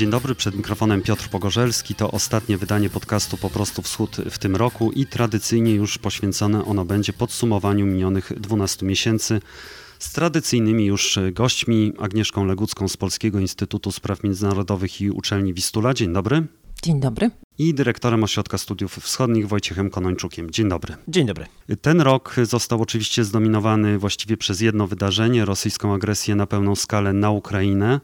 Dzień dobry, przed mikrofonem Piotr Pogorzelski. To ostatnie wydanie podcastu Po prostu Wschód w tym roku i tradycyjnie już poświęcone ono będzie podsumowaniu minionych 12 miesięcy z tradycyjnymi już gośćmi Agnieszką Legucką z Polskiego Instytutu Spraw Międzynarodowych i Uczelni Wistula. Dzień dobry. Dzień dobry. I dyrektorem Ośrodka Studiów Wschodnich Wojciechem Konończukiem. Dzień dobry. Dzień dobry. Ten rok został oczywiście zdominowany właściwie przez jedno wydarzenie rosyjską agresję na pełną skalę na Ukrainę.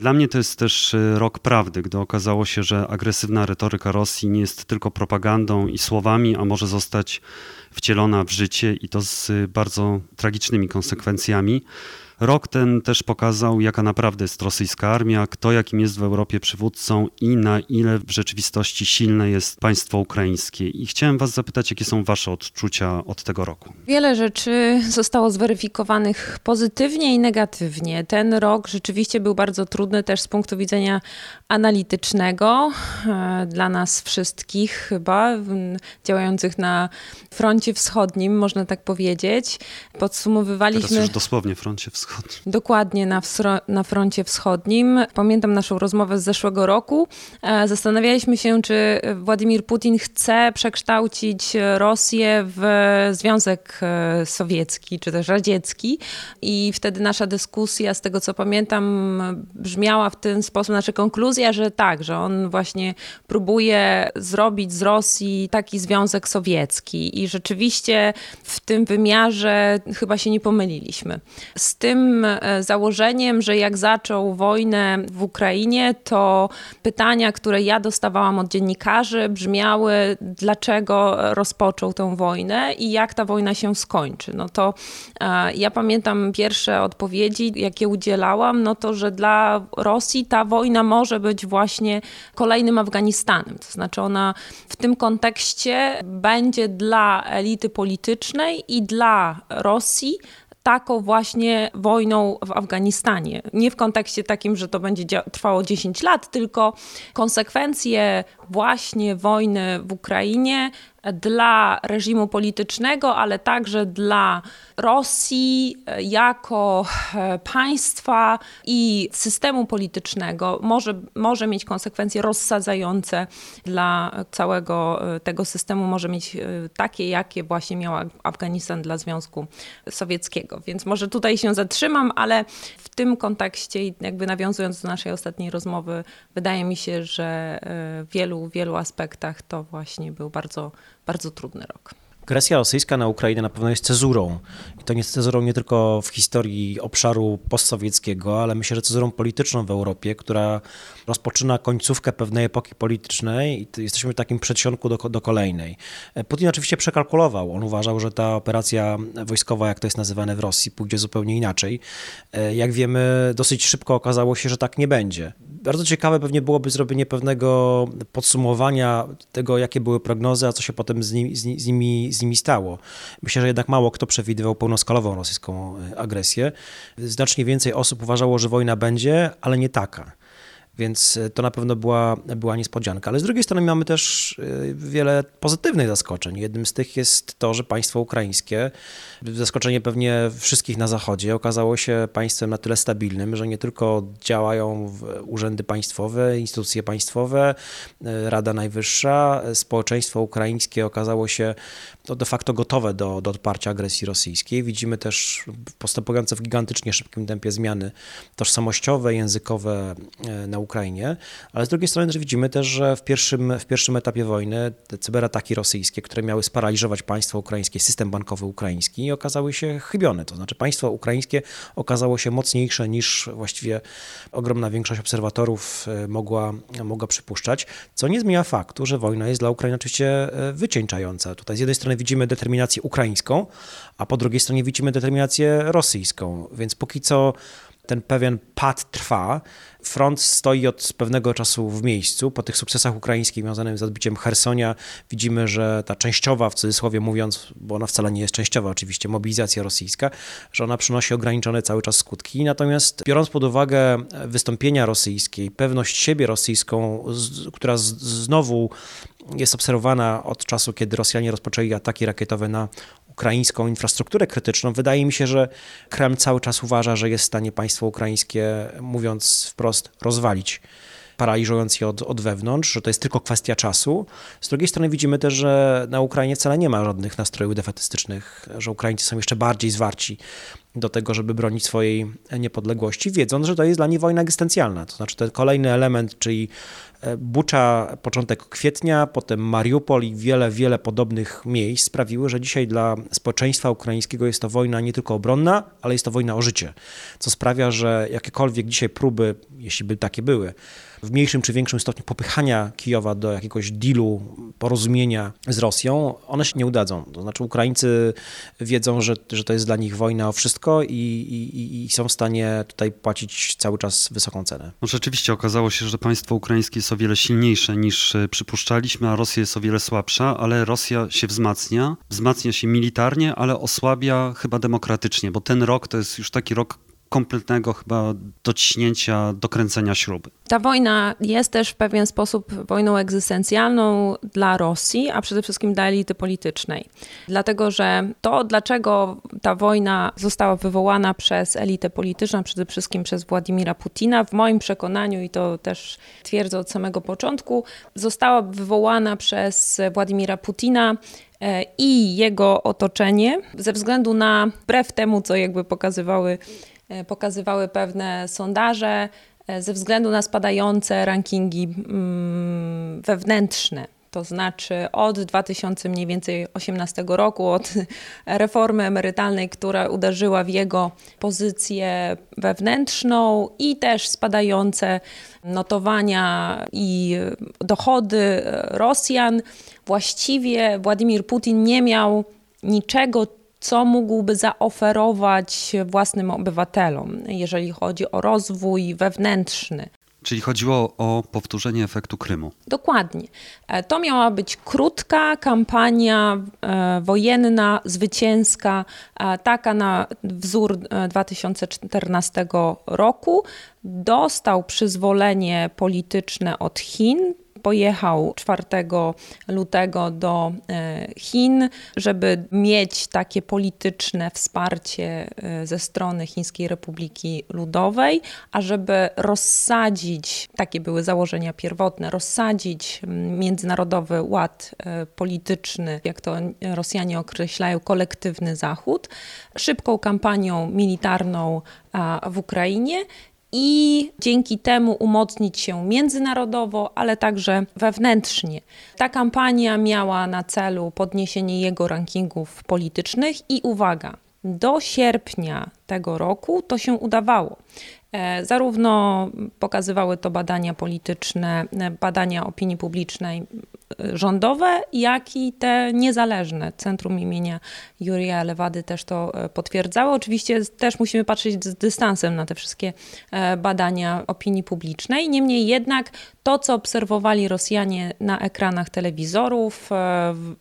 Dla mnie to jest też y, rok prawdy, gdy okazało się, że agresywna retoryka Rosji nie jest tylko propagandą i słowami, a może zostać wcielona w życie i to z bardzo tragicznymi konsekwencjami. Rok ten też pokazał, jaka naprawdę jest rosyjska armia, kto jakim jest w Europie przywódcą i na ile w rzeczywistości silne jest państwo ukraińskie. I chciałem Was zapytać, jakie są Wasze odczucia od tego roku? Wiele rzeczy zostało zweryfikowanych pozytywnie i negatywnie. Ten rok rzeczywiście był bardzo trudny też z punktu widzenia analitycznego e, dla nas wszystkich, chyba działających na froncie wschodnim, można tak powiedzieć. Podsumowywaliśmy. Teraz już dosłownie froncie wschodnim. Dokładnie na, na froncie wschodnim. Pamiętam naszą rozmowę z zeszłego roku. E, zastanawialiśmy się, czy Władimir Putin chce przekształcić Rosję w Związek e, Sowiecki, czy też radziecki. I wtedy nasza dyskusja, z tego co pamiętam, brzmiała w ten sposób, nasza konkluzja, że tak, że on właśnie próbuje zrobić z Rosji taki Związek Sowiecki. I rzeczywiście w tym wymiarze chyba się nie pomyliliśmy. Z tym tym e, założeniem, że jak zaczął wojnę w Ukrainie, to pytania, które ja dostawałam od dziennikarzy, brzmiały, dlaczego rozpoczął tę wojnę i jak ta wojna się skończy. No to e, ja pamiętam pierwsze odpowiedzi, jakie udzielałam, no to, że dla Rosji ta wojna może być właśnie kolejnym Afganistanem. To znaczy ona w tym kontekście będzie dla elity politycznej i dla Rosji taką właśnie wojną w Afganistanie. Nie w kontekście takim, że to będzie trwało 10 lat, tylko konsekwencje właśnie wojny w Ukrainie dla reżimu politycznego, ale także dla Rosji e, jako e, państwa i systemu politycznego może, może mieć konsekwencje rozsadzające dla całego e, tego systemu, może mieć takie, jakie właśnie miał Afganistan dla Związku Sowieckiego. Więc może tutaj się zatrzymam, ale w tym kontekście, jakby nawiązując do naszej ostatniej rozmowy, wydaje mi się, że w wielu, wielu aspektach to właśnie był bardzo bardzo trudny rok. Agresja rosyjska na Ukrainę na pewno jest cezurą. I to nie jest cezurą nie tylko w historii obszaru postsowieckiego, ale myślę, że cezurą polityczną w Europie, która rozpoczyna końcówkę pewnej epoki politycznej i jesteśmy w takim przedsionku do, do kolejnej. Putin oczywiście przekalkulował. On uważał, że ta operacja wojskowa, jak to jest nazywane w Rosji, pójdzie zupełnie inaczej. Jak wiemy, dosyć szybko okazało się, że tak nie będzie. Bardzo ciekawe pewnie byłoby zrobienie pewnego podsumowania tego, jakie były prognozy, a co się potem z nimi, z nimi, z nimi stało. Myślę, że jednak mało kto przewidywał pełnoskalową rosyjską e, agresję. Znacznie więcej osób uważało, że wojna będzie, ale nie taka. Więc e, to na pewno była, była niespodzianka. Ale z drugiej strony mamy też e, wiele pozytywnych zaskoczeń. Jednym z tych jest to, że państwo ukraińskie, zaskoczenie pewnie wszystkich na Zachodzie, okazało się państwem na tyle stabilnym, że nie tylko działają urzędy państwowe, instytucje państwowe, e, Rada Najwyższa, społeczeństwo ukraińskie okazało się to de facto gotowe do, do odparcia agresji rosyjskiej. Widzimy też postępujące w gigantycznie szybkim tempie zmiany tożsamościowe, językowe na Ukrainie, ale z drugiej strony też widzimy też, że w pierwszym, w pierwszym etapie wojny te cyberataki rosyjskie, które miały sparaliżować państwo ukraińskie, system bankowy ukraiński, okazały się chybione. To znaczy państwo ukraińskie okazało się mocniejsze niż właściwie ogromna większość obserwatorów e, mogła, mogła przypuszczać, co nie zmienia faktu, że wojna jest dla Ukrainy oczywiście e, wycieńczająca. Tutaj z jednej strony widzimy determinację ukraińską, a po drugiej stronie widzimy determinację rosyjską, więc póki co ten pewien pad trwa. Front stoi od pewnego czasu w miejscu. Po tych sukcesach ukraińskich związanych z odbiciem Hersonia widzimy, że ta częściowa, w cudzysłowie mówiąc, bo ona wcale nie jest częściowa oczywiście, mobilizacja rosyjska, że ona przynosi ograniczone cały czas skutki. Natomiast biorąc pod uwagę wystąpienia rosyjskie, pewność siebie rosyjską, która znowu jest obserwowana od czasu, kiedy Rosjanie rozpoczęli ataki rakietowe na ukraińską infrastrukturę krytyczną, wydaje mi się, że Kreml cały czas uważa, że jest w stanie państwo ukraińskie, mówiąc wprost, rozwalić paraliżując je od, od wewnątrz, że to jest tylko kwestia czasu. Z drugiej strony widzimy też, że na Ukrainie wcale nie ma żadnych nastrojów defetystycznych, że Ukraińcy są jeszcze bardziej zwarci do tego, żeby bronić swojej niepodległości, wiedząc, że to jest dla nich wojna egzystencjalna. To znaczy ten kolejny element, czyli e, Bucza, początek kwietnia, potem Mariupol i wiele, wiele podobnych miejsc sprawiły, że dzisiaj dla społeczeństwa ukraińskiego jest to wojna nie tylko obronna, ale jest to wojna o życie, co sprawia, że jakiekolwiek dzisiaj próby, jeśli by takie były, w mniejszym czy większym stopniu popychania Kijowa do jakiegoś dealu, porozumienia z Rosją, one się nie udadzą. To znaczy Ukraińcy wiedzą, że, że to jest dla nich wojna o wszystko i, i, i są w stanie tutaj płacić cały czas wysoką cenę. No rzeczywiście okazało się, że państwo ukraińskie jest o wiele silniejsze niż e, przypuszczaliśmy, a Rosja jest o wiele słabsza, ale Rosja się wzmacnia, wzmacnia się militarnie, ale osłabia chyba demokratycznie, bo ten rok to jest już taki rok kompletnego chyba dociśnięcia, dokręcenia śruby. Ta wojna jest też w pewien sposób wojną egzystencjalną dla Rosji, a przede wszystkim dla elity politycznej. Dlatego, że to, dlaczego ta wojna została wywołana przez elitę polityczną, przede wszystkim przez Władimira Putina, w moim przekonaniu, i to też twierdzę od samego początku, została wywołana przez Władimira Putina e, i jego otoczenie ze względu na, wbrew temu, co jakby pokazywały pokazywały pewne sondaże e, ze względu na spadające rankingi mm, wewnętrzne. To znaczy od 2000 mniej więcej 18 roku, od reformy emerytalnej, która uderzyła w jego pozycję wewnętrzną i też spadające notowania i dochody Rosjan. Właściwie Władimir Putin nie miał niczego, co mógłby zaoferować własnym obywatelom, jeżeli chodzi o rozwój wewnętrzny. Czyli chodziło o powtórzenie efektu Krymu. Dokładnie. E, to miała być krótka kampania e, wojenna, zwycięska, e, taka na wzór 2014 roku. Dostał przyzwolenie polityczne od Chin pojechał 4 lutego do e, Chin, żeby mieć takie polityczne wsparcie e, ze strony Chińskiej Republiki Ludowej, a żeby rozsadzić, takie były założenia pierwotne, rozsadzić międzynarodowy ład e, polityczny, jak to Rosjanie określają, kolektywny Zachód, szybką kampanią militarną w Ukrainie i dzięki temu umocnić się międzynarodowo, ale także wewnętrznie. Ta kampania miała na celu podniesienie jego rankingów politycznych i uwaga, do sierpnia tego roku to się udawało. E, zarówno pokazywały to badania polityczne, e, badania opinii publicznej rządowe, jak i te niezależne. Centrum imienia Jurija Lewady też to potwierdzało. Oczywiście też musimy patrzeć z dystansem na te wszystkie badania opinii publicznej. Niemniej jednak to, co obserwowali Rosjanie na ekranach telewizorów,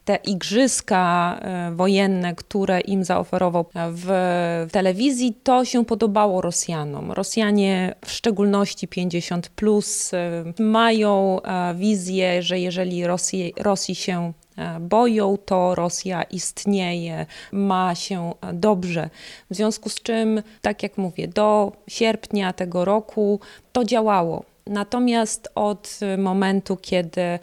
te igrzyska wojenne, które im zaoferował w telewizji, to się podobało Rosjanom. Rosjanie, w szczególności 50, plus, mają e, wizję, że jeżeli Rosji, Rosji się e, boją, to Rosja istnieje, ma się dobrze. W związku z czym, tak jak mówię, do sierpnia tego roku to działało. Natomiast od momentu, kiedy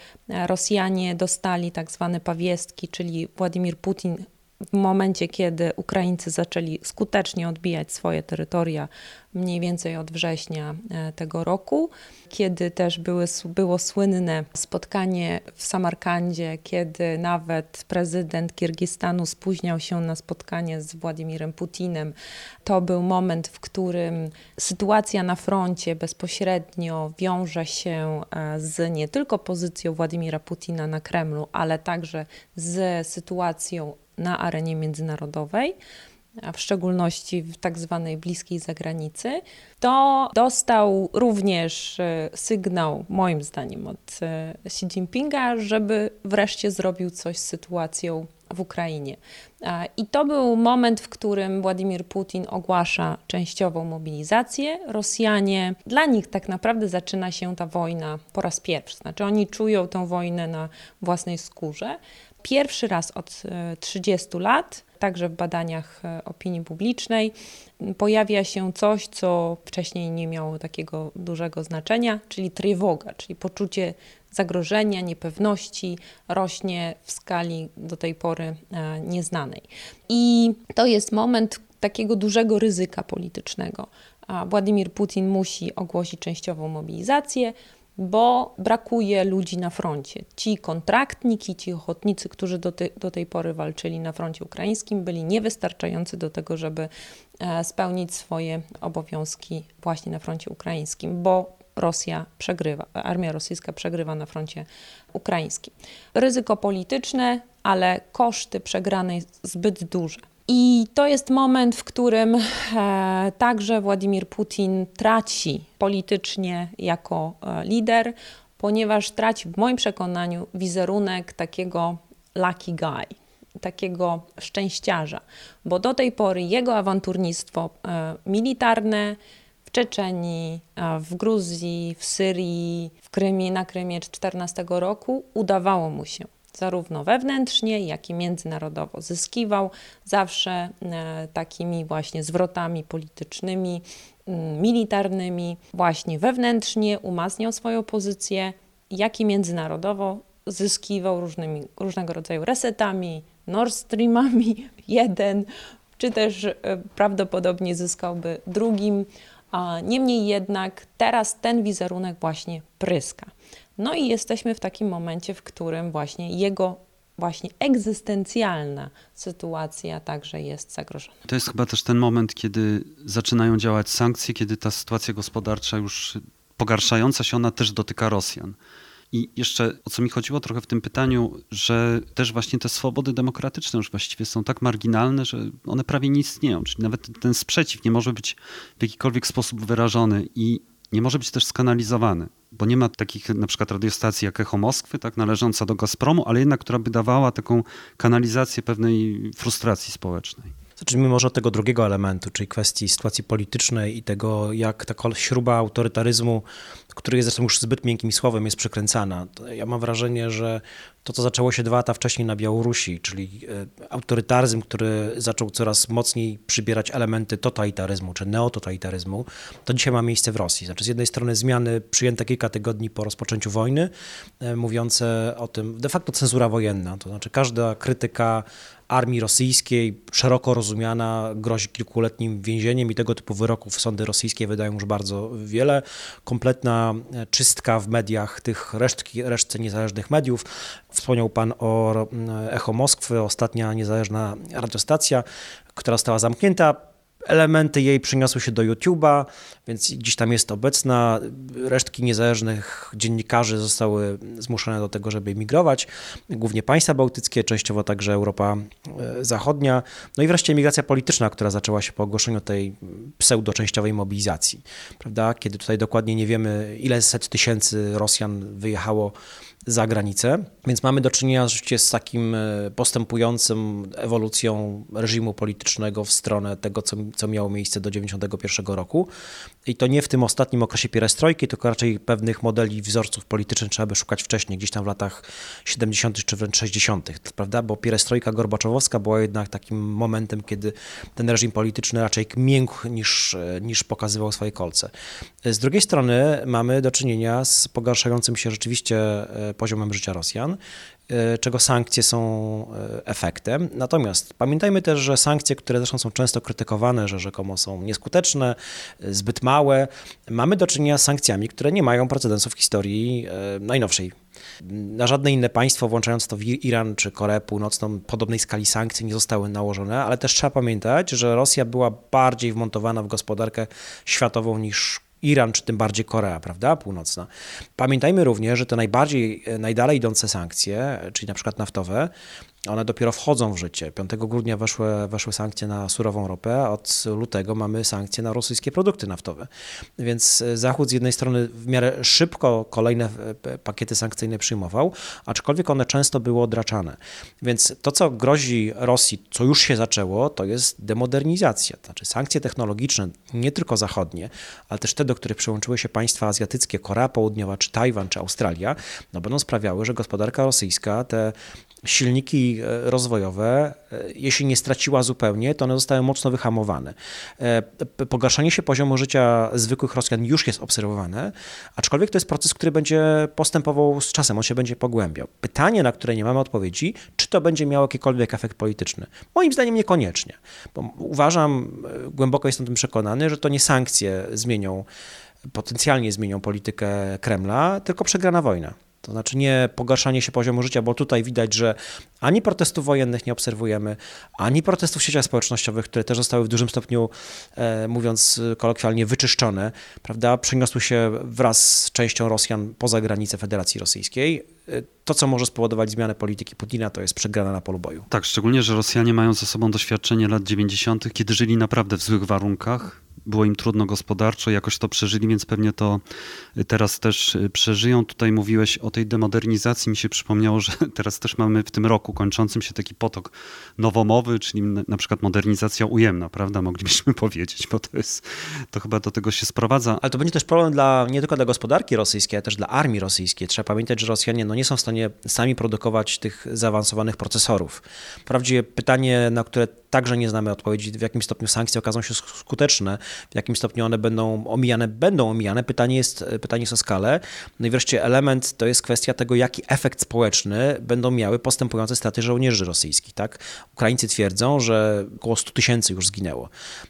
Rosjanie dostali tak zwane pawiestki, czyli Władimir Putin w momencie, kiedy Ukraińcy zaczęli skutecznie odbijać swoje terytoria, mniej więcej od września e, tego roku, kiedy też były, było słynne spotkanie w Samarkandzie, kiedy nawet prezydent Kirgistanu spóźniał się na spotkanie z Władimirem Putinem. To był moment, w którym sytuacja na froncie bezpośrednio wiąże się e, z nie tylko pozycją Władimira Putina na Kremlu, ale także z sytuacją na arenie międzynarodowej. a w szczególności w tak zwanej bliskiej zagranicy, to dostał również e, sygnał, moim zdaniem, od e, Xi Jinpinga, żeby wreszcie zrobił coś z sytuacją w Ukrainie. I to był moment, w którym Władimir Putin ogłasza częściową mobilizację. Rosjanie, dla nich tak naprawdę zaczyna się ta wojna po raz pierwszy. Znaczy oni czują tę wojnę na własnej skórze. Pierwszy raz od 30 e, lat, także w badaniach e, opinii publicznej, pojawia się coś, co wcześniej nie miało takiego dużego znaczenia, czyli trwoga, czyli poczucie zagrożenia, niepewności rośnie w skali do tej pory e, nieznanej. I to jest moment takiego dużego ryzyka politycznego. Władimir Putin musi ogłosić częściową mobilizację, bo brakuje ludzi na froncie. Ci kontraktniki, ci ochotnicy, którzy do, te, do tej pory walczyli na froncie ukraińskim, byli niewystarczający do tego, żeby e, spełnić swoje obowiązki właśnie na froncie ukraińskim, bo Rosja przegrywa, armia rosyjska przegrywa na froncie ukraińskim. Ryzyko polityczne, ale koszty przegranej zbyt duże. I to jest moment, w którym e, także Władimir Putin traci politycznie jako e, lider, ponieważ traci w moim przekonaniu wizerunek takiego lucky guy, takiego szczęściarza, bo do tej pory jego awanturnictwo e, militarne w Czeczenii, w Gruzji, w Syrii, w Krymie, na Krymie 14 roku udawało mu się zarówno wewnętrznie, jak i międzynarodowo. Zyskiwał zawsze e, takimi właśnie zwrotami politycznymi, militarnymi, właśnie wewnętrznie umacniał swoją pozycję, jak i międzynarodowo zyskiwał różnymi, różnego rodzaju resetami, Nord Streamami jeden, czy też e, prawdopodobnie zyskałby drugim. Niemniej jednak teraz ten wizerunek właśnie pryska. No i jesteśmy w takim momencie, w którym właśnie jego właśnie egzystencjalna sytuacja także jest zagrożona. To jest chyba też ten moment, kiedy zaczynają działać sankcje, kiedy ta sytuacja gospodarcza już pogarszająca się, ona też dotyka Rosjan. I jeszcze o co mi chodziło trochę w tym pytaniu, że też właśnie te swobody demokratyczne już właściwie są tak marginalne, że one prawie nie istnieją. Czyli nawet ten sprzeciw nie może być w jakikolwiek sposób wyrażony i nie może być też skanalizowany, bo nie ma takich na przykład radiostacji jak Echo Moskwy, tak należąca do Gazpromu, ale jednak, która by dawała taką kanalizację pewnej frustracji społecznej. Zacznijmy może od tego drugiego elementu, czyli kwestii sytuacji politycznej i tego, jak ta śruba autorytaryzmu, który jest zresztą już zbyt miękkim słowem, jest przykręcana. Ja mam wrażenie, że to, co zaczęło się dwa lata wcześniej na Białorusi, czyli e, autorytaryzm, który zaczął coraz mocniej przybierać elementy totalitaryzmu czy neototalitaryzmu, to dzisiaj ma miejsce w Rosji. Znaczy, z jednej strony zmiany przyjęte kilka tygodni po rozpoczęciu wojny, e, mówiące o tym, de facto cenzura wojenna, to znaczy każda krytyka armii rosyjskiej, szeroko rozumiana, grozi kilkuletnim więzieniem i tego typu wyroków sądy rosyjskie wydają już bardzo wiele. Kompletna czystka w mediach tych resztki, resztce niezależnych mediów. Wspomniał Pan o Echo Moskwy, ostatnia niezależna radiostacja, która została zamknięta Elementy jej przeniosły się do YouTube'a, więc gdzieś tam jest obecna. Resztki niezależnych dziennikarzy zostały zmuszone do tego, żeby emigrować. Głównie państwa bałtyckie, częściowo także Europa e, Zachodnia. No i wreszcie emigracja polityczna, która zaczęła się po ogłoszeniu tej pseudo-częściowej mobilizacji. Prawda? Kiedy tutaj dokładnie nie wiemy, ile set tysięcy Rosjan wyjechało za granicę. Więc mamy do czynienia rzeczywiście z takim e, postępującym ewolucją reżimu politycznego w stronę tego, co, co miało miejsce do 1991 roku. I to nie w tym ostatnim okresie pierestrojki, tylko raczej pewnych modeli wzorców politycznych trzeba by szukać wcześniej, gdzieś tam w latach 70. czy wręcz 60., prawda? Bo pierestrojka gorbaczowowska była jednak takim momentem, kiedy ten reżim polityczny raczej miękł niż, niż pokazywał swoje kolce. Z drugiej strony mamy do czynienia z pogarszającym się rzeczywiście e, poziomem życia Rosjan, czego sankcje są e, efektem. Natomiast pamiętajmy też, że sankcje, które zresztą są często krytykowane, że rzekomo są nieskuteczne, e, zbyt małe, mamy do czynienia z sankcjami, które nie mają precedensu w historii najnowszej na żadne inne państwo, włączając to Iran czy Koreę Północną, podobnej skali sankcji nie zostały nałożone, ale też trzeba pamiętać, że Rosja była bardziej wmontowana w gospodarkę światową niż Iran, czy tym bardziej Korea, prawda, północna. Pamiętajmy również, że te najbardziej, e, najdalej idące sankcje, czyli na przykład naftowe, One dopiero wchodzą w życie. 5 grudnia weszły, weszły sankcje na surową ropę, a od lutego mamy sankcje na rosyjskie produkty naftowe. Więc e, Zachód z jednej strony w miarę szybko kolejne e, pakiety sankcyjne przyjmował, aczkolwiek one często były odraczane. Więc to, co grozi Rosji, co już się zaczęło, to jest demodernizacja. Znaczy sankcje technologiczne, nie tylko zachodnie, ale też te, do których przyłączyły się państwa azjatyckie, Korea Południowa, czy Tajwan, czy Australia, no będą sprawiały, że gospodarka rosyjska, te silniki e, rozwojowe, e, jeśli nie straciła zupełnie, to one zostały mocno wyhamowane. E, pogarszanie się poziomu życia zwykłych Rosjan już jest obserwowane, aczkolwiek to jest proces, który będzie postępował z czasem, on się będzie pogłębiał. Pytanie, na które nie mamy odpowiedzi, czy to będzie miało jakikolwiek efekt polityczny? Moim zdaniem niekoniecznie, bo uważam, głęboko jestem tym przekonany, że to nie sankcje zmienią, potencjalnie zmienią politykę Kremla, tylko przegrana wojna. To znaczy nie pogarszanie się poziomu życia, bo tutaj widać, że ani protestów wojennych nie obserwujemy, ani protestów w sieciach społecznościowych, które też zostały w dużym stopniu, e, mówiąc kolokwialnie, wyczyszczone, prawda, przeniosły się wraz z częścią Rosjan poza granice Federacji Rosyjskiej. E, to, co może spowodować zmianę polityki Putina, to jest przegrana na polu boju. Tak, szczególnie, że Rosjanie mają za sobą doświadczenie lat 90., kiedy żyli naprawdę w złych warunkach było im trudno gospodarczo, jakoś to przeżyli, więc pewnie to teraz też przeżyją. Tutaj mówiłeś o tej demodernizacji, mi się przypomniało, że teraz też mamy w tym roku kończącym się taki potok nowomowy, czyli na przykład modernizacja ujemna, prawda, moglibyśmy powiedzieć, bo to jest, to chyba do tego się sprowadza. Ale to będzie też problem dla, nie tylko dla gospodarki rosyjskiej, ale też dla armii rosyjskiej. Trzeba pamiętać, że Rosjanie no, nie są w stanie sami produkować tych zaawansowanych procesorów. Wprawdzie pytanie, na które także nie znamy odpowiedzi, w jakim stopniu sankcje okażą się skuteczne, w jakim stopniu one będą omijane, będą omijane. Pytanie jest, pytanie jest o skalę. No i wreszcie element to jest kwestia tego, jaki efekt społeczny będą miały postępujące straty żołnierzy rosyjskich. Tak? Ukraińcy twierdzą, że około 100 tysięcy już zginęło.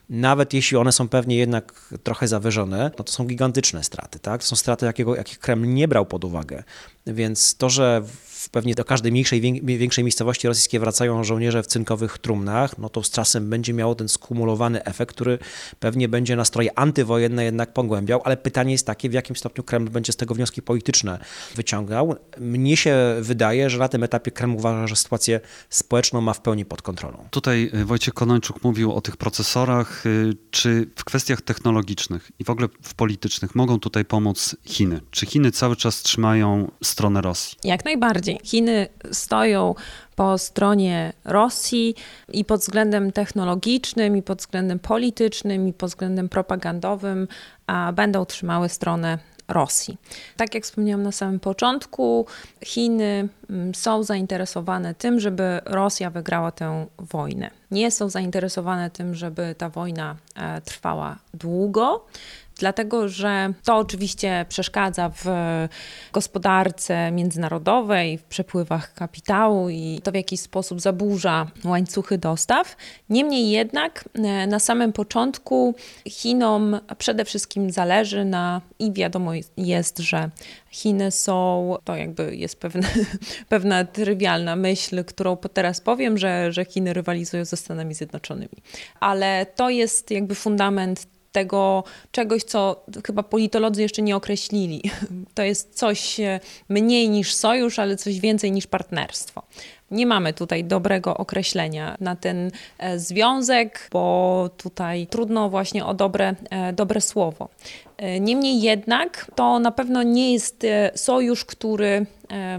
Nawet jeśli one są pewnie jednak trochę zawyżone, no to są gigantyczne straty. Tak? To są straty, jakiego, jakich Kreml nie brał pod uwagę. Więc to, że pewnie do każdej mniejszej, większej miejscowości rosyjskiej wracają żołnierze w cynkowych trumnach, no to z czasem będzie miało ten skumulowany efekt, który pewnie będzie nastroje antywojenne jednak pogłębiał, ale pytanie jest takie, w jakim stopniu Kreml będzie z tego wnioski polityczne wyciągał. Mnie się wydaje, że na tym etapie Kreml uważa, że sytuację społeczną ma w pełni pod kontrolą. Tutaj y, Wojciech Konończuk mówił o tych procesorach. Y, czy w kwestiach technologicznych i w ogóle w politycznych mogą tutaj pomóc Chiny? Czy Chiny cały czas trzymają stronę Rosji? Jak najbardziej. Chiny stoją po stronie Rosji i pod względem technologicznym, i pod względem politycznym, i pod względem propagandowym, a będą trzymały stronę Rosji. Tak jak wspomniałam na samym początku, Chiny mm, są zainteresowane tym, żeby Rosja wygrała tę wojnę. Nie są zainteresowane tym, żeby ta wojna e, trwała długo dlatego że to oczywiście przeszkadza w gospodarce międzynarodowej, w przepływach kapitału i to w jakiś sposób zaburza łańcuchy dostaw. Niemniej jednak e, na samym początku Chinom przede wszystkim zależy na, i wiadomo jest, że Chiny są, to jakby jest pewna, pewna trywialna myśl, którą teraz powiem, że, że Chiny rywalizują ze Stanami Zjednoczonymi. Ale to jest jakby fundament tego czegoś, co chyba politolodzy jeszcze nie określili. To jest coś e, mniej niż sojusz, ale coś więcej niż partnerstwo. Nie mamy tutaj dobrego określenia na ten e, związek, bo tutaj trudno właśnie o dobre, e, dobre słowo. Niemniej jednak to na pewno nie jest sojusz, który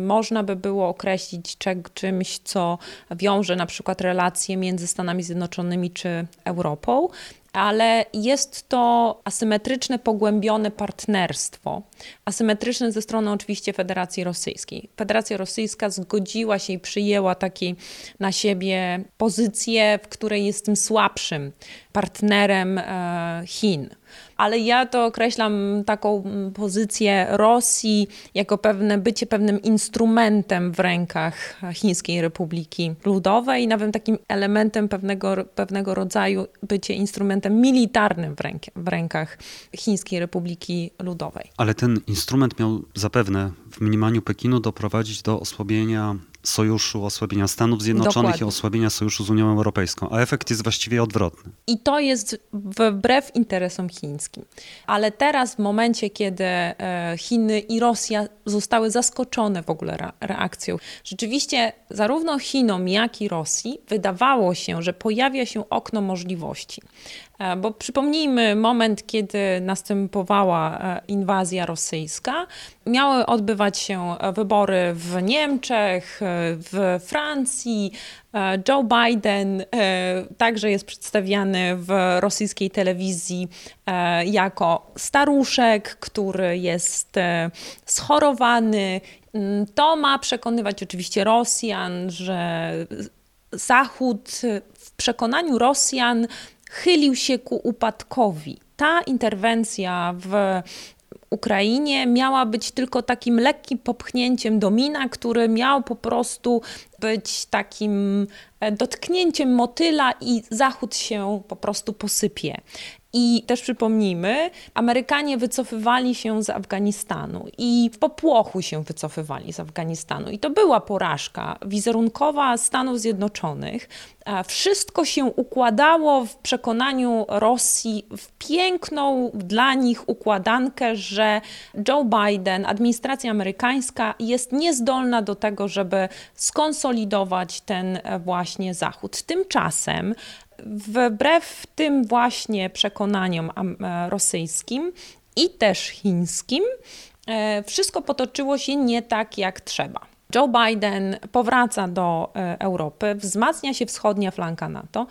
można by było określić czymś, co wiąże na przykład relacje między Stanami Zjednoczonymi czy Europą ale jest to asymetryczne, pogłębione partnerstwo. Asymetryczne ze strony oczywiście Federacji Rosyjskiej. Federacja Rosyjska zgodziła się i przyjęła takie na siebie pozycję, w której jest tym słabszym partnerem e, Chin ale ja to określam taką mm, pozycję Rosji jako pewne bycie pewnym instrumentem w rękach Chińskiej Republiki Ludowej, nawet takim elementem pewnego, pewnego rodzaju bycie instrumentem militarnym w, ręk, w rękach Chińskiej Republiki Ludowej. Ale ten instrument miał zapewne w mniemaniu Pekinu doprowadzić do osłabienia sojuszu, osłabienia Stanów Zjednoczonych Dokładnie. i osłabienia sojuszu z Unią Europejską, a efekt jest właściwie odwrotny. I to jest wbrew interesom chińskim. Ale teraz w momencie, kiedy e, Chiny i Rosja zostały zaskoczone w ogóle reakcją, rzeczywiście zarówno Chinom, jak i Rosji wydawało się, że pojawia się okno możliwości. E, bo przypomnijmy moment, kiedy następowała e, inwazja rosyjska. Miały odbywać się wybory w Niemczech, w Francji. Joe Biden także jest przedstawiany w rosyjskiej telewizji jako staruszek, który jest schorowany. Mm, to ma przekonywać oczywiście Rosjan, że Zachód w przekonaniu Rosjan chylił się ku upadkowi. Ta interwencja w Ukrainie miała być tylko takim lekkim popchnięciem domina, który miał po prostu być takim e, dotknięciem motyla i Zachód się po prostu posypie. I też przypomnijmy, Amerykanie wycofywali się z Afganistanu i w popłochu się wycofywali z Afganistanu. I to była porażka wizerunkowa Stanów Zjednoczonych. Wszystko się układało w przekonaniu Rosji w piękną dla nich układankę, że Joe Biden, administracja amerykańska jest niezdolna do tego, żeby skonsolidować ten właśnie Zachód. Tymczasem wbrew tym właśnie przekonaniom e, rosyjskim i też chińskim, e, wszystko potoczyło się nie tak jak trzeba. Joe Biden powraca do e, Europy, wzmacnia się wschodnia flanka NATO.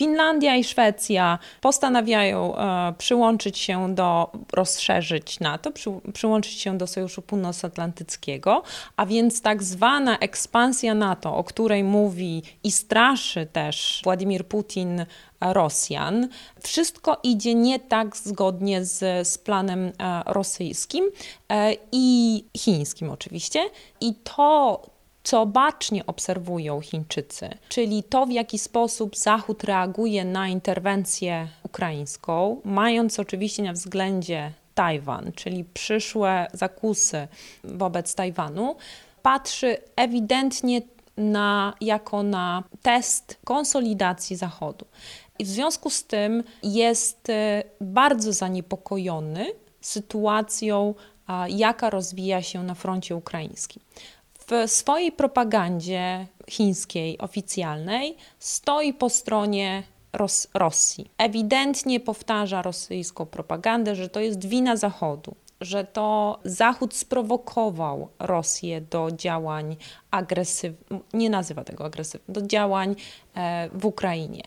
Finlandia i Szwecja postanawiają e, przyłączyć się do, rozszerzyć NATO, przy, przyłączyć się do Sojuszu Północnoatlantyckiego, a więc tak zwana ekspansja NATO, o której mówi i straszy też Władimir Putin Rosjan. Wszystko idzie nie tak zgodnie z, z planem e, rosyjskim e, i chińskim oczywiście. I to, co bacznie obserwują Chińczycy, czyli to, w jaki sposób Zachód reaguje na interwencję ukraińską, mając oczywiście na względzie Tajwan, czyli przyszłe zakusy wobec Tajwanu, patrzy ewidentnie na, jako na test konsolidacji Zachodu. I w związku z tym jest e, bardzo zaniepokojony sytuacją, jaka rozwija się na froncie ukraińskim. W swojej propagandzie chińskiej oficjalnej stoi po stronie Ros Rosji. Ewidentnie powtarza rosyjską propagandę, że to jest wina Zachodu, że to Zachód sprowokował Rosję do działań agresywnych, nie nazywa tego agresywnych, do działań e, w Ukrainie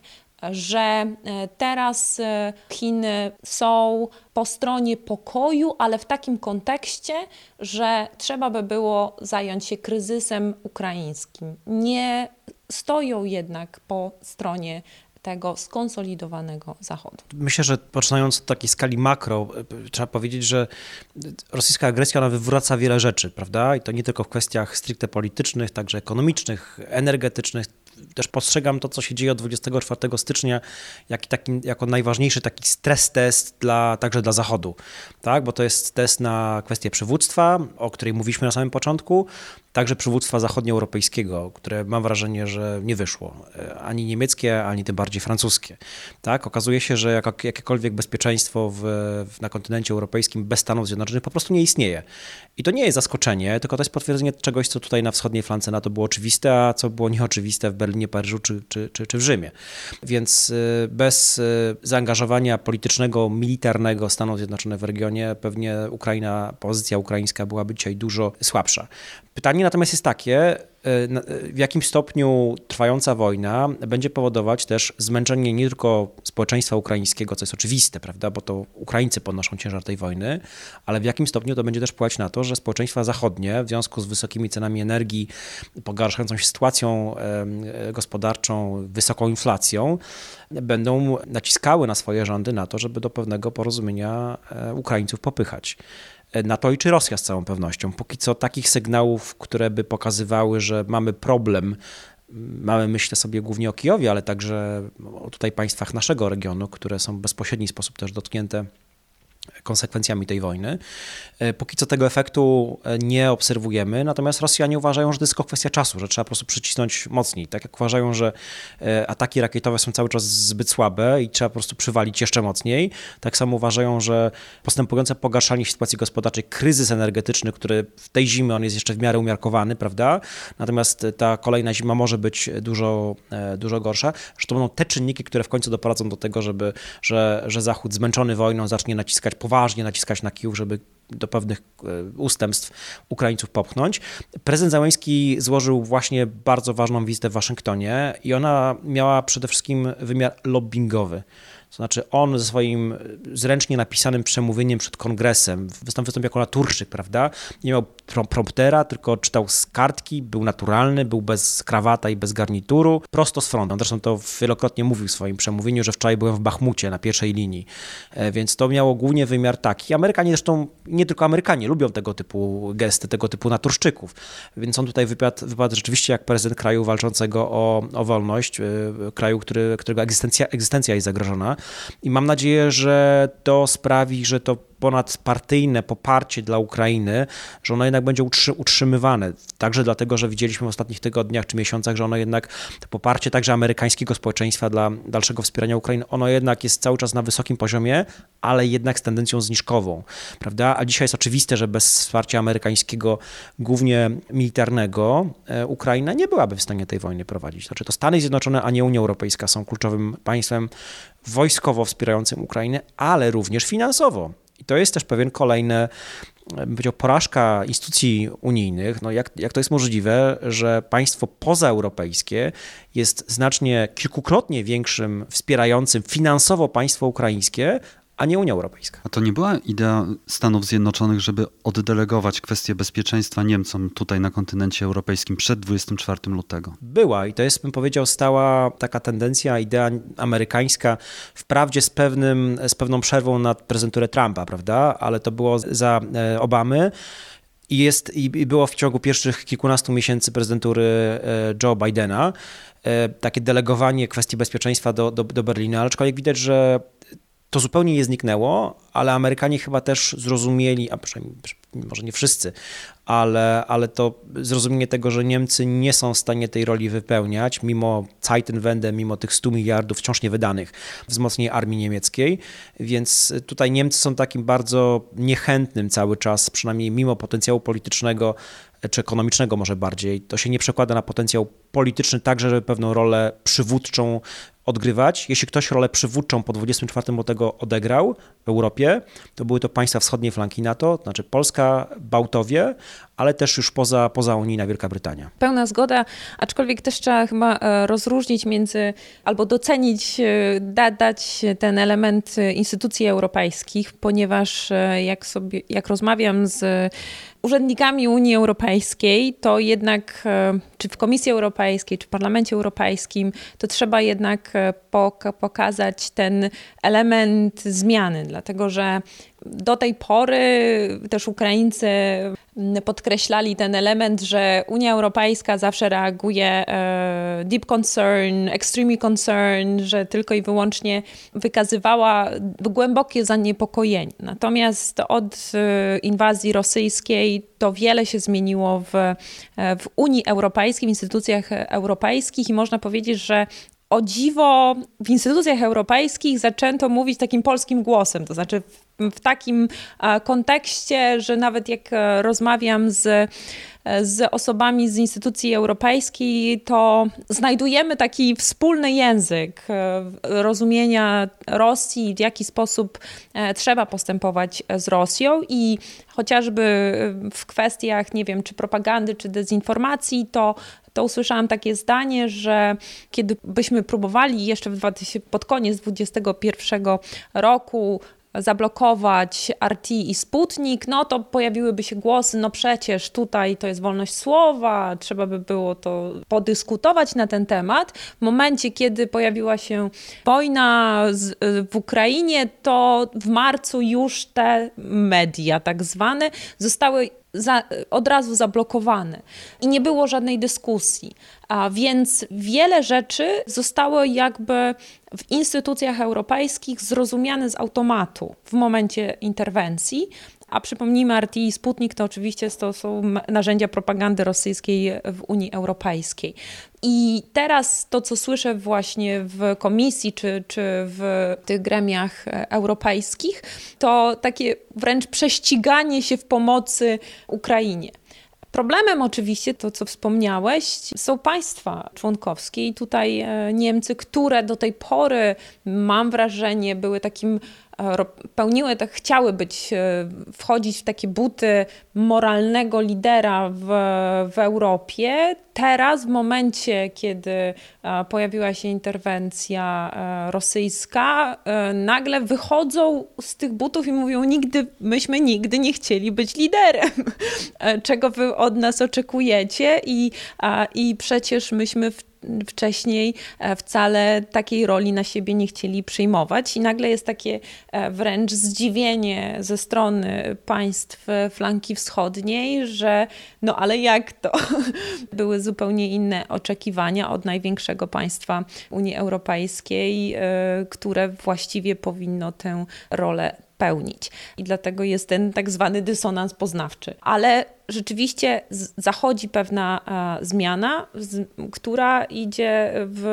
że e, teraz e, Chiny są po stronie pokoju, ale w takim kontekście, że trzeba by było zająć się kryzysem ukraińskim. Nie stoją jednak po stronie tego skonsolidowanego Zachodu. Myślę, że poczynając od takiej skali makro, e, trzeba powiedzieć, że rosyjska agresja ona wywraca wiele rzeczy, prawda? I to nie tylko w kwestiach stricte politycznych, także ekonomicznych, energetycznych, też postrzegam to, co się dzieje od 24 stycznia, jak taki, jako najważniejszy taki stres test dla, także dla Zachodu, tak? bo to jest test na kwestię przywództwa, o której mówiliśmy na samym początku, także przywództwa zachodnioeuropejskiego, które mam wrażenie, że nie wyszło. E, ani niemieckie, ani tym bardziej francuskie. Tak? Okazuje się, że jak, jakiekolwiek bezpieczeństwo w, w, na kontynencie europejskim bez Stanów Zjednoczonych po prostu nie istnieje. I to nie jest zaskoczenie, tylko to jest potwierdzenie czegoś, co tutaj na wschodniej flance NATO było oczywiste, a co było nieoczywiste w Berlinie, Paryżu czy, czy, czy, czy w Rzymie. Więc e, bez e, zaangażowania politycznego, militarnego Stanów Zjednoczonych w regionie pewnie Ukraina, pozycja ukraińska byłaby dzisiaj dużo słabsza. Pytanie natomiast jest takie, e, w jakim stopniu trwająca wojna będzie powodować też zmęczenie nie tylko społeczeństwa ukraińskiego, co jest oczywiste, prawda, bo to Ukraińcy ponoszą ciężar tej wojny, ale w jakim stopniu to będzie też wpływać na to, że społeczeństwa zachodnie w związku z wysokimi cenami energii, pogarszającą się sytuacją gospodarczą, wysoką inflacją, będą naciskały na swoje rządy na to, żeby do pewnego porozumienia e, Ukraińców popychać. NATO i czy Rosja z całą pewnością. Póki co takich sygnałów, które by pokazywały, że mamy problem, mamy myślę sobie głównie o Kijowie, ale także o tutaj państwach naszego regionu, które są w bezpośredni sposób też dotknięte konsekwencjami tej wojny. E, póki co tego efektu e, nie obserwujemy, natomiast Rosjanie uważają, że to jest tylko kwestia czasu, że trzeba po prostu przycisnąć mocniej. Tak jak uważają, że e, ataki rakietowe są cały czas zbyt słabe i trzeba po prostu przywalić jeszcze mocniej, tak samo uważają, że postępujące pogarszanie sytuacji gospodarczej, kryzys energetyczny, który w tej zimy on jest jeszcze w miarę umiarkowany, prawda? Natomiast ta kolejna zima może być dużo, dużo gorsza, że to będą te czynniki, które w końcu doprowadzą do tego, żeby, że, że Zachód zmęczony wojną zacznie naciskać poważnie, naciskać na Kijów, żeby do pewnych e, ustępstw Ukraińców popchnąć. Prezydent Załęski złożył właśnie bardzo ważną wizytę w Waszyngtonie i ona miała przede wszystkim wymiar lobbyingowy. To znaczy on ze swoim zręcznie napisanym przemówieniem przed kongresem wystąpił jako naturszczyk, prawda? Nie miał promptera, tylko czytał z kartki, był naturalny, był bez krawata i bez garnituru, prosto z frontu. Zresztą to wielokrotnie mówił w swoim przemówieniu, że wczoraj byłem w Bachmucie na pierwszej linii, e, więc to miało głównie wymiar taki. Amerykanie zresztą, nie tylko Amerykanie, lubią tego typu gesty, tego typu naturszczyków, więc on tutaj wypadł, wypadł rzeczywiście jak prezydent kraju walczącego o, o wolność, e, kraju, który, którego egzystencja, egzystencja jest zagrożona i mam nadzieję, że to sprawi, że to ponadpartyjne poparcie dla Ukrainy, że ono jednak będzie utrzymywane. Także dlatego, że widzieliśmy w ostatnich tygodniach czy miesiącach, że ono jednak, to poparcie także amerykańskiego społeczeństwa dla dalszego wspierania Ukrainy, ono jednak jest cały czas na wysokim poziomie, ale jednak z tendencją zniżkową, prawda? A dzisiaj jest oczywiste, że bez wsparcia amerykańskiego, głównie militarnego, e, Ukraina nie byłaby w stanie tej wojny prowadzić. Znaczy to Stany Zjednoczone, a nie Unia Europejska są kluczowym państwem wojskowo wspierającym Ukrainę, ale również finansowo. I to jest też pewien kolejny, bym powiedział, porażka instytucji unijnych. No jak, jak to jest możliwe, że państwo pozaeuropejskie jest znacznie kilkukrotnie większym wspierającym finansowo państwo ukraińskie, a nie Unia Europejska. A to nie była idea Stanów Zjednoczonych, żeby oddelegować kwestię bezpieczeństwa Niemcom tutaj na kontynencie europejskim przed 24 lutego? Była i to jest, bym powiedział, stała taka tendencja, idea amerykańska, wprawdzie z, pewnym, z pewną przerwą na prezydenturę Trumpa, prawda, ale to było za e, Obamy. I, jest, I było w ciągu pierwszych kilkunastu miesięcy prezydentury e, Joe Bidena e, takie delegowanie kwestii bezpieczeństwa do, do, do Berlina, aczkolwiek widać, że to zupełnie nie zniknęło, ale Amerykanie chyba też zrozumieli, a przynajmniej może nie wszyscy, ale, ale to zrozumienie tego, że Niemcy nie są w stanie tej roli wypełniać, mimo Zeitenwende, mimo tych 100 miliardów wciąż niewydanych wzmocnienia armii niemieckiej, więc tutaj Niemcy są takim bardzo niechętnym cały czas, przynajmniej mimo potencjału politycznego, czy ekonomicznego może bardziej, to się nie przekłada na potencjał polityczny także, żeby pewną rolę przywódczą odgrywać. Jeśli ktoś rolę przywódczą po 24 lutego odegrał w Europie, to były to państwa wschodniej flanki NATO, to znaczy Polska, Bałtowie, ale też już poza, poza Unijna Wielka Brytania. Pełna zgoda, aczkolwiek też trzeba chyba e, rozróżnić między, albo docenić, e, da, dać ten element instytucji europejskich, ponieważ e, jak, sobie, jak rozmawiam z urzędnikami Unii Europejskiej, to jednak czy w Komisji Europejskiej, czy w Parlamencie Europejskim, to trzeba jednak pokazać ten element zmiany, dlatego że do tej pory też Ukraińcy podkreślali ten element, że Unia Europejska zawsze reaguje e, deep concern, extremely concern, że tylko i wyłącznie wykazywała głębokie zaniepokojenie. Natomiast od e, inwazji rosyjskiej to wiele się zmieniło w, e, w Unii Europejskiej, w instytucjach europejskich i można powiedzieć, że o dziwo w instytucjach europejskich zaczęto mówić takim polskim głosem, to znaczy w, w takim kontekście, że nawet jak e, rozmawiam z z osobami z instytucji europejskiej, to znajdujemy taki wspólny język rozumienia Rosji, w jaki sposób trzeba postępować z Rosją i chociażby w kwestiach, nie wiem, czy propagandy, czy dezinformacji, to to usłyszałam takie zdanie, że kiedy byśmy próbowali jeszcze w 2000, pod koniec 2021 roku zablokować RT i Sputnik, no to pojawiłyby się głosy, no przecież tutaj to jest wolność słowa, trzeba by było to podyskutować na ten temat. W momencie, kiedy pojawiła się wojna z, w Ukrainie, to w marcu już te media tak zwane zostały za, od razu zablokowany i nie było żadnej dyskusji. A więc wiele rzeczy zostało jakby w instytucjach europejskich zrozumiane z automatu w momencie interwencji, a przypomnijmy, RT i Sputnik to oczywiście to są narzędzia propagandy rosyjskiej w Unii Europejskiej. I teraz to, co słyszę właśnie w komisji czy, czy w tych gremiach europejskich, to takie wręcz prześciganie się w pomocy Ukrainie. Problemem oczywiście, to co wspomniałeś, są państwa członkowskie i tutaj e, Niemcy, które do tej pory, mam wrażenie, były takim E, pełniły, tak chciały być, e, wchodzić w takie buty moralnego lidera w, w Europie. Teraz, w momencie, kiedy e, pojawiła się interwencja rosyjska, nagle wychodzą z tych butów i mówią: Nigdy, myśmy nigdy nie chcieli być liderem. Czego wy od nas oczekujecie? I, i przecież myśmy w wcześniej e, wcale takiej roli na siebie nie chcieli przyjmować. I nagle jest takie e, wręcz zdziwienie ze strony państw flanki wschodniej, że no ale jak to? Były zupełnie inne oczekiwania od największego państwa Unii Europejskiej, e, które właściwie powinno tę rolę spełnić. I dlatego jest ten tak zwany dysonans poznawczy. Ale rzeczywiście zachodzi pewna e, zmiana, która idzie w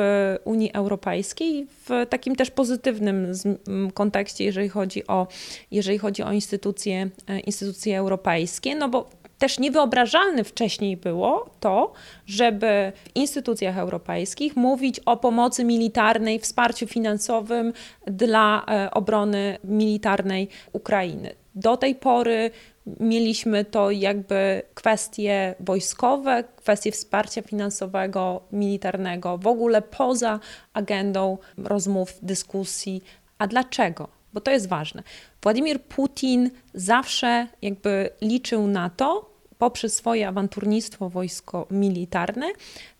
Unii Europejskiej w takim też pozytywnym kontekście, jeżeli chodzi o, jeżeli chodzi o instytucje, e, instytucje europejskie, no bo też niewyobrażalne wcześniej było to, żeby w instytucjach europejskich mówić o pomocy militarnej, wsparciu finansowym dla e, obrony militarnej Ukrainy. Do tej pory mieliśmy to jakby kwestie wojskowe, kwestie wsparcia finansowego, militarnego, w ogóle poza agendą rozmów, dyskusji. A dlaczego? Bo to jest ważne. Władimir Putin zawsze jakby liczył na to, poprzez swoje awanturnictwo wojsko-militarne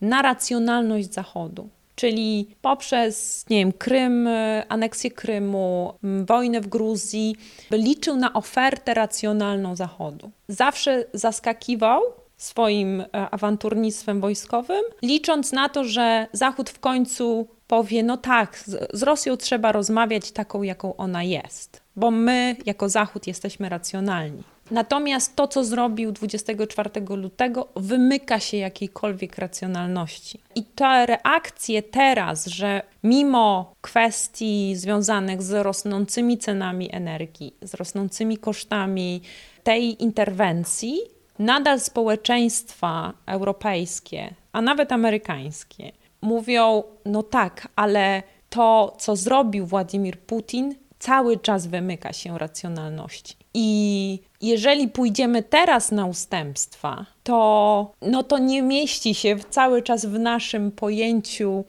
na racjonalność Zachodu. Czyli poprzez, nie wiem, Krym, aneksję Krymu, wojnę w Gruzji, liczył na ofertę racjonalną Zachodu. Zawsze zaskakiwał swoim e, awanturnictwem wojskowym, licząc na to, że Zachód w końcu powie: No tak, z Rosją trzeba rozmawiać taką, jaką ona jest, bo my jako Zachód jesteśmy racjonalni. Natomiast to, co zrobił 24 lutego, wymyka się jakiejkolwiek racjonalności. I te reakcje teraz, że mimo kwestii związanych z rosnącymi cenami energii, z rosnącymi kosztami tej interwencji, nadal społeczeństwa europejskie, a nawet amerykańskie, mówią: no tak, ale to, co zrobił Władimir Putin, cały czas wymyka się racjonalności. I jeżeli pójdziemy teraz na ustępstwa, to, no to nie mieści się cały czas w naszym pojęciu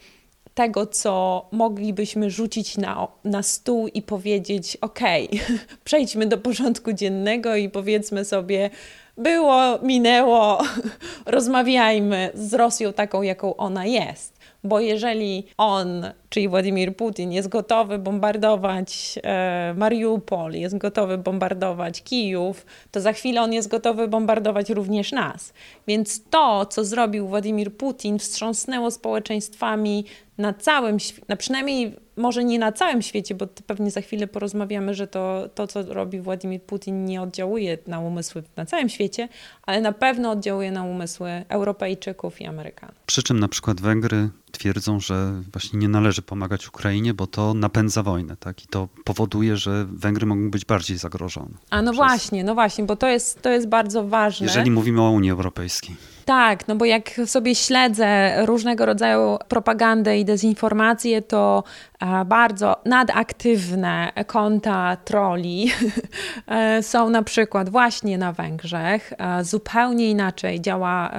tego, co moglibyśmy rzucić na, na stół i powiedzieć: OK, przejdźmy do porządku dziennego i powiedzmy sobie, było, minęło, rozmawiajmy z Rosją taką, jaką ona jest. Bo jeżeli on czyli Władimir Putin jest gotowy bombardować e, Mariupol, jest gotowy bombardować Kijów, to za chwilę on jest gotowy bombardować również nas. Więc to, co zrobił Władimir Putin, wstrząsnęło społeczeństwami na całym na przynajmniej może nie na całym świecie, bo pewnie za chwilę porozmawiamy, że to, to, co robi Władimir Putin, nie oddziałuje na umysły na całym świecie, ale na pewno oddziałuje na umysły Europejczyków i Amerykanów. Przy czym na przykład Węgry twierdzą, że właśnie nie należy pomagać Ukrainie, bo to napędza wojnę, tak? I to powoduje, że Węgry mogą być bardziej zagrożone. A no przez... właśnie, no właśnie, bo to jest, to jest bardzo ważne. Jeżeli mówimy o Unii Europejskiej. Tak, no bo jak sobie śledzę różnego rodzaju propagandę i dezinformacje, to e, bardzo nadaktywne konta troli e, są na przykład właśnie na Węgrzech. E, zupełnie inaczej działa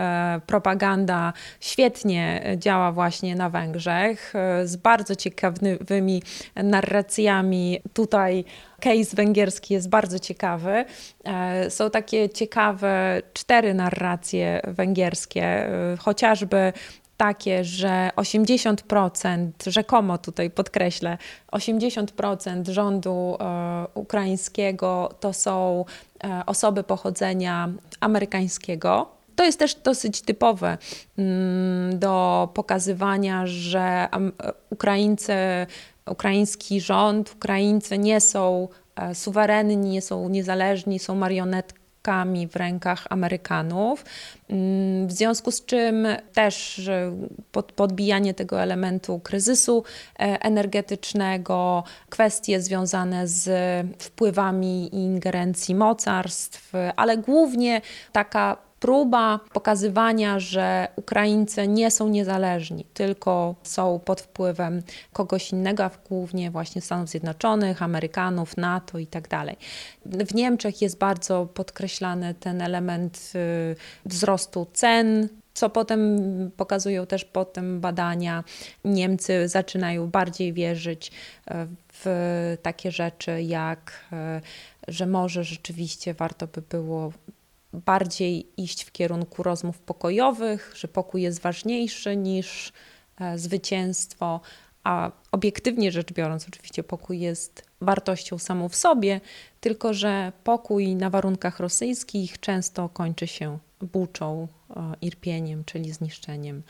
propaganda, świetnie działa właśnie na Węgrzech, z bardzo ciekawymi narracjami tutaj case węgierski jest bardzo ciekawy. E, są takie ciekawe cztery narracje węgierskie, e, chociażby takie, że 80%, rzekomo tutaj podkreślę, 80% rządu e, ukraińskiego to są osoby pochodzenia amerykańskiego. To jest też dosyć typowe mm, do pokazywania, że Ukraińcy, ukraiński rząd, Ukraińcy nie są suwerenni, nie są niezależni, są marionetkami w rękach Amerykanów. Mm, w związku z czym też podbijanie tego elementu kryzysu e, energetycznego, kwestie związane z wpływami i ingerencji mocarstw, ale głównie taka próba pokazywania, że Ukraińcy nie są niezależni, tylko są pod wpływem kogoś innego, a głównie właśnie Stanów Zjednoczonych, Amerykanów, NATO i tak dalej. W Niemczech jest bardzo podkreślany ten element y, wzrostu cen, co potem pokazują też potem badania. Niemcy zaczynają bardziej wierzyć y, w takie rzeczy, jak y, że może rzeczywiście warto by było bardziej iść w kierunku rozmów pokojowych, że pokój jest ważniejszy niż e, zwycięstwo, a obiektywnie rzecz biorąc, oczywiście pokój jest wartością samą w sobie, tylko że pokój na warunkach rosyjskich często kończy się buczą, irpieniem, czyli zniszczeniem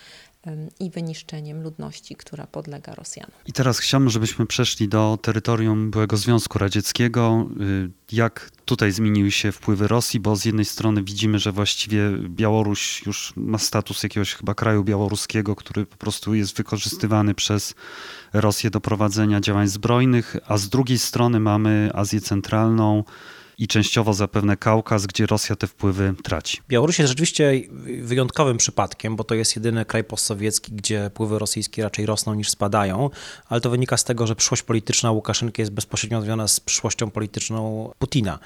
i wyniszczeniem ludności, która podlega Rosjanom. I teraz chciałbym, żebyśmy przeszli do terytorium byłego Związku Radzieckiego. Y, jak tutaj zmieniły się wpływy Rosji, bo z jednej strony widzimy, że właściwie Białoruś już ma status jakiegoś chyba kraju białoruskiego, który po prostu jest wykorzystywany przez Rosję do prowadzenia działań zbrojnych, a z drugiej strony mamy Azję Centralną, i częściowo zapewne Kaukaz, gdzie Rosja te wpływy traci. Białoruś jest rzeczywiście wyjątkowym przypadkiem, bo to jest jedyny kraj postsowiecki, gdzie wpływy rosyjskie raczej rosną niż spadają, ale to wynika z tego, że przyszłość polityczna Łukaszenki jest bezpośrednio związana z przyszłością polityczną Putina.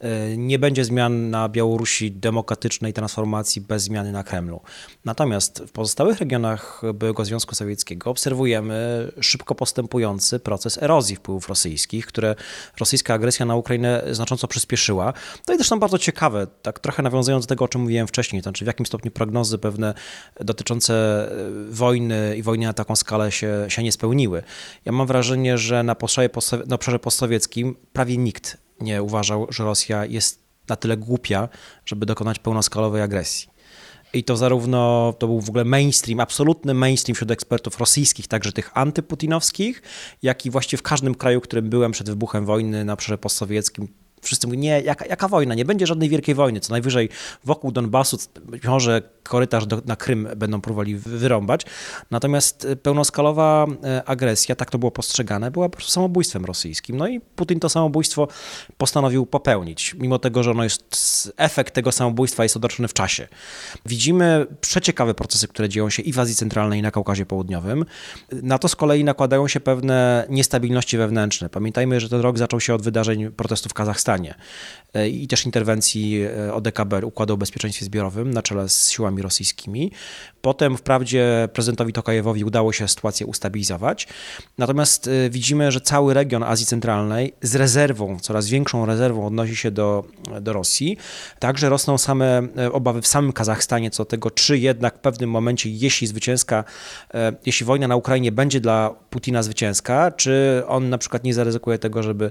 E, nie będzie zmian na Białorusi demokratycznej transformacji bez zmiany na Kremlu. Natomiast w pozostałych regionach byłego Związku Sowieckiego obserwujemy szybko postępujący proces erozji wpływów rosyjskich, które rosyjska agresja na Ukrainę znacząco przyspieszyła. To jest zresztą bardzo ciekawe, tak trochę nawiązując do tego, o czym mówiłem wcześniej, to znaczy w jakim stopniu prognozy pewne dotyczące e, wojny i wojny na taką skalę się, się nie spełniły. Ja mam wrażenie, że na na obszarze postsowieckim prawie nikt nie uważał, że Rosja jest na tyle głupia, żeby dokonać pełnoskalowej agresji. I to zarówno, to był w ogóle mainstream, absolutny mainstream wśród ekspertów rosyjskich, także tych antyputinowskich, jak i właściwie w każdym kraju, którym byłem przed wybuchem wojny na obszarze postsowieckim, Wszyscy mówią, nie, jaka, jaka wojna? Nie będzie żadnej wielkiej wojny. Co najwyżej wokół Donbasu, może korytarz do, na Krym będą próbowali wyrąbać. Natomiast e, pełnoskalowa e, agresja, tak to było postrzegane, była po prostu samobójstwem rosyjskim. No i Putin to samobójstwo postanowił popełnić, mimo tego, że ono jest, efekt tego samobójstwa jest odoczony w czasie. Widzimy przeciekawe procesy, które dzieją się i w Azji Centralnej, i na Kaukazie Południowym. Na to z kolei nakładają się pewne niestabilności wewnętrzne. Pamiętajmy, że ten rok zaczął się od wydarzeń protestów w Kazachstanie e, i też interwencji ODKB, Układu o Bezpieczeństwie Zbiorowym, na czele z siłami rosyjskimi. Potem wprawdzie prezydentowi Tokajewowi udało się sytuację ustabilizować, natomiast y, widzimy, że cały region Azji Centralnej z rezerwą, coraz większą rezerwą odnosi się do, do Rosji. Także rosną same obawy w samym Kazachstanie co do tego, czy jednak w pewnym momencie, jeśli zwycięska, jeśli wojna na Ukrainie będzie dla Putina zwycięska, czy on na przykład nie zaryzykuje tego, żeby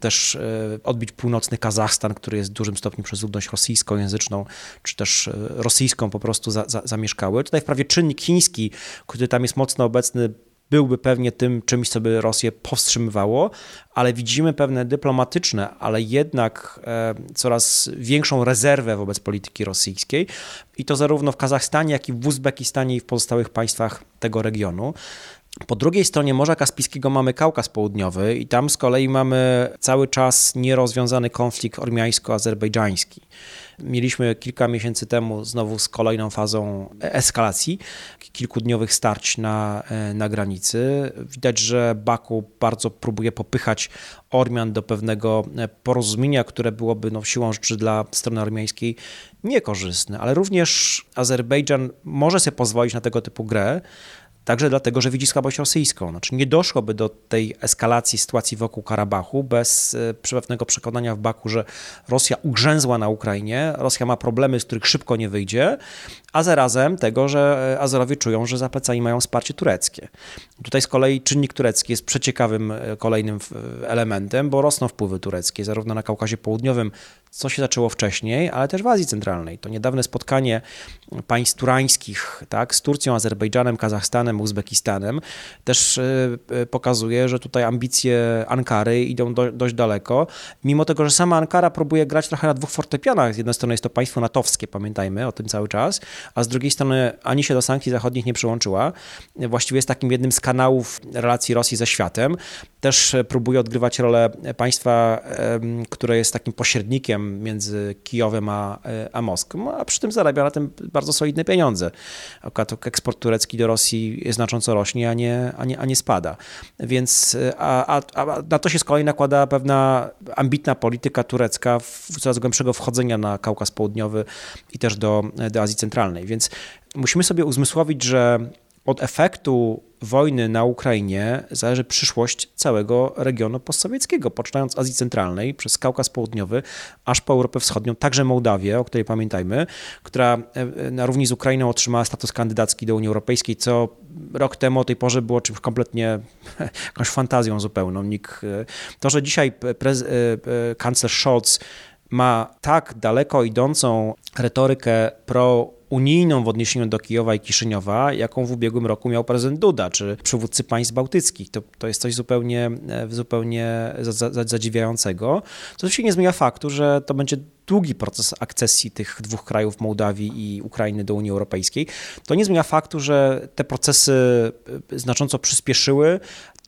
też odbić północny Kazachstan, który jest w dużym stopniu przez ludność rosyjskojęzyczną, czy też rosyjską po prostu za, za, zamieszkały. Tutaj wprawdzie czynnik chiński, który tam jest mocno obecny, byłby pewnie tym czymś, co by Rosję powstrzymywało, ale widzimy pewne dyplomatyczne, ale jednak e, coraz większą rezerwę wobec polityki rosyjskiej i to zarówno w Kazachstanie, jak i w Uzbekistanie i w pozostałych państwach tego regionu. Po drugiej stronie Morza Kaspijskiego mamy Kaukaz Południowy i tam z kolei mamy cały czas nierozwiązany konflikt ormiańsko-azerbejdżański. Mieliśmy kilka miesięcy temu znowu z kolejną fazą eskalacji, kilkudniowych starć na, e, na granicy. Widać, że Baku bardzo próbuje popychać Ormian do pewnego e, porozumienia, które byłoby no, siłą rzeczy dla strony ormiańskiej niekorzystne, ale również Azerbejdżan może sobie pozwolić na tego typu grę, Także dlatego, że widzi słabość rosyjską. Znaczy nie doszłoby do tej eskalacji sytuacji wokół Karabachu bez e, pewnego przekonania w Baku, że Rosja ugrzęzła na Ukrainie, Rosja ma problemy, z których szybko nie wyjdzie, a zarazem tego, że e, Azerowie czują, że za plecami mają wsparcie tureckie. Tutaj z kolei czynnik turecki jest przeciekawym e, kolejnym elementem, bo rosną wpływy tureckie, zarówno na Kaukazie Południowym, co się zaczęło wcześniej, ale też w Azji Centralnej. To niedawne spotkanie państw turańskich tak, z Turcją, Azerbejdżanem, Kazachstanem, Uzbekistanem też e, e, pokazuje, że tutaj ambicje Ankary idą do, dość daleko, mimo tego, że sama Ankara próbuje grać trochę na dwóch fortepianach. Z jednej strony jest to państwo natowskie, pamiętajmy o tym cały czas, a z drugiej strony ani się do sankcji zachodnich nie przyłączyła. Właściwie jest takim jednym z kanałów relacji Rosji ze światem. Też próbuje odgrywać rolę państwa, które jest takim pośrednikiem między Kijowem a, e, a Moskwą, a przy tym zarabia na tym bardzo solidne pieniądze. Eksport turecki do Rosji znacząco rośnie, a nie, a nie, a nie spada. Więc a, a, a na to się z kolei nakłada pewna ambitna polityka turecka w coraz głębszego wchodzenia na Kaukaz Południowy i też do, do Azji Centralnej. Więc musimy sobie uzmysłowić, że od efektu wojny na Ukrainie zależy przyszłość całego regionu postsowieckiego, poczynając Azji Centralnej, przez Kaukaz Południowy, aż po Europę Wschodnią, także Mołdawię, o której pamiętajmy, która e, na równi z Ukrainą otrzymała status kandydacki do Unii Europejskiej, co rok temu o tej porze było czymś kompletnie jakąś fantazją zupełną. Nikt, e, to, że dzisiaj prez, e, kanclerz Scholz ma tak daleko idącą retorykę pro unijną w odniesieniu do Kijowa i Kiszyniowa, jaką w ubiegłym roku miał prezydent Duda, czy przywódcy państw bałtyckich. To, to jest coś zupełnie, e, zupełnie zadziwiającego, co oczywiście nie zmienia faktu, że to będzie długi proces akcesji tych dwóch krajów, Mołdawii i Ukrainy do Unii Europejskiej. To nie zmienia faktu, że te procesy e, znacząco przyspieszyły.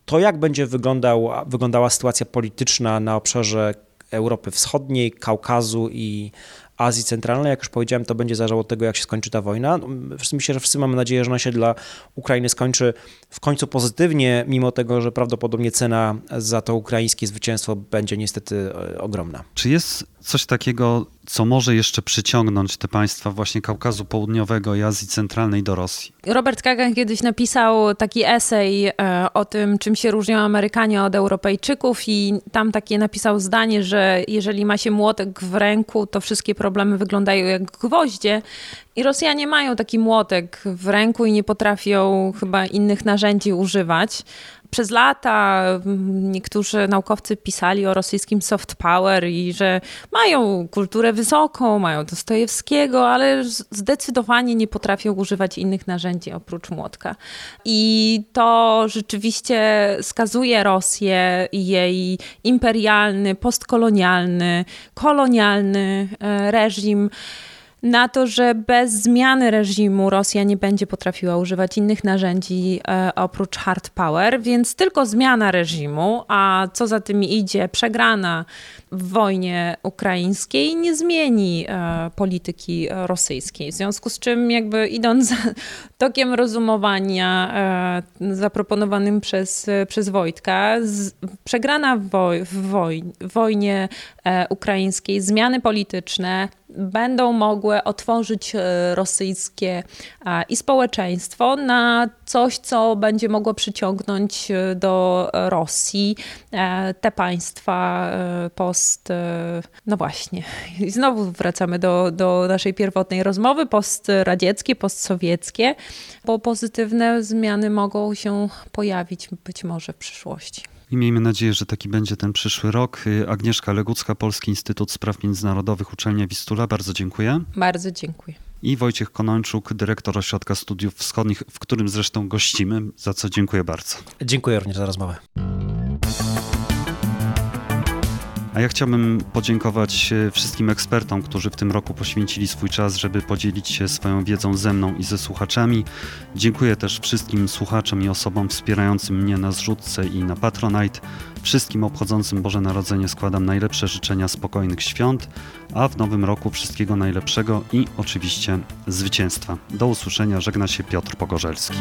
To, jak będzie wyglądał, wyglądała sytuacja polityczna na obszarze Europy Wschodniej, Kaukazu i Azji Centralnej. Jak już powiedziałem, to będzie zależało od tego, jak się skończy ta wojna. No, myślę, że wszyscy mamy nadzieję, że ona się dla Ukrainy skończy w końcu pozytywnie, mimo tego, że prawdopodobnie cena za to ukraińskie zwycięstwo będzie niestety e, ogromna. Czy jest coś takiego, co może jeszcze przyciągnąć te państwa właśnie Kaukazu Południowego i Azji Centralnej do Rosji? Robert Kagan kiedyś napisał taki esej e, o tym, czym się różnią Amerykanie od Europejczyków i tam takie napisał zdanie, że jeżeli ma się młotek w ręku, to wszystkie problemy wyglądają jak gwoździe i Rosjanie mają taki młotek w ręku i nie potrafią chyba innych narzędzi używać przez lata niektórzy naukowcy pisali o rosyjskim soft power i że mają kulturę wysoką, mają Dostojewskiego, ale zdecydowanie nie potrafią używać innych narzędzi oprócz młotka. I to rzeczywiście skazuje Rosję i jej imperialny, postkolonialny, kolonialny e, reżim na to, że bez zmiany reżimu Rosja nie będzie potrafiła używać innych narzędzi e, oprócz hard power, więc tylko zmiana reżimu, a co za tym idzie, przegrana w wojnie ukraińskiej nie zmieni e, polityki rosyjskiej. W związku z czym, jakby idąc tokiem rozumowania e, zaproponowanym przez, przez Wojtka, z, przegrana w, woj, w, woj, wojnie e, ukraińskiej, zmiany polityczne będą mogły otworzyć rosyjskie i społeczeństwo na coś, co będzie mogło przyciągnąć do Rosji te państwa post. No właśnie, i znowu wracamy do, do naszej pierwotnej rozmowy, postradzieckie, postsowieckie, bo pozytywne zmiany mogą się pojawić być może w przyszłości. I miejmy nadzieję, że taki będzie ten przyszły rok. Agnieszka Legucka, Polski Instytut Spraw Międzynarodowych, Uczelnia Wistula. Bardzo dziękuję. Bardzo dziękuję. I Wojciech Konończuk, dyrektor Ośrodka Studiów Wschodnich, w którym zresztą gościmy, za co dziękuję bardzo. Dziękuję również za rozmowę. A ja chciałbym podziękować e, wszystkim ekspertom, którzy w tym roku poświęcili swój czas, żeby podzielić się swoją wiedzą ze mną i ze słuchaczami. Dziękuję też wszystkim słuchaczom i osobom wspierającym mnie na zrzutce i na Patronite. Wszystkim obchodzącym Boże Narodzenie składam najlepsze życzenia spokojnych świąt, a w nowym roku wszystkiego najlepszego i oczywiście zwycięstwa. Do usłyszenia, żegna się Piotr Pogorzelski.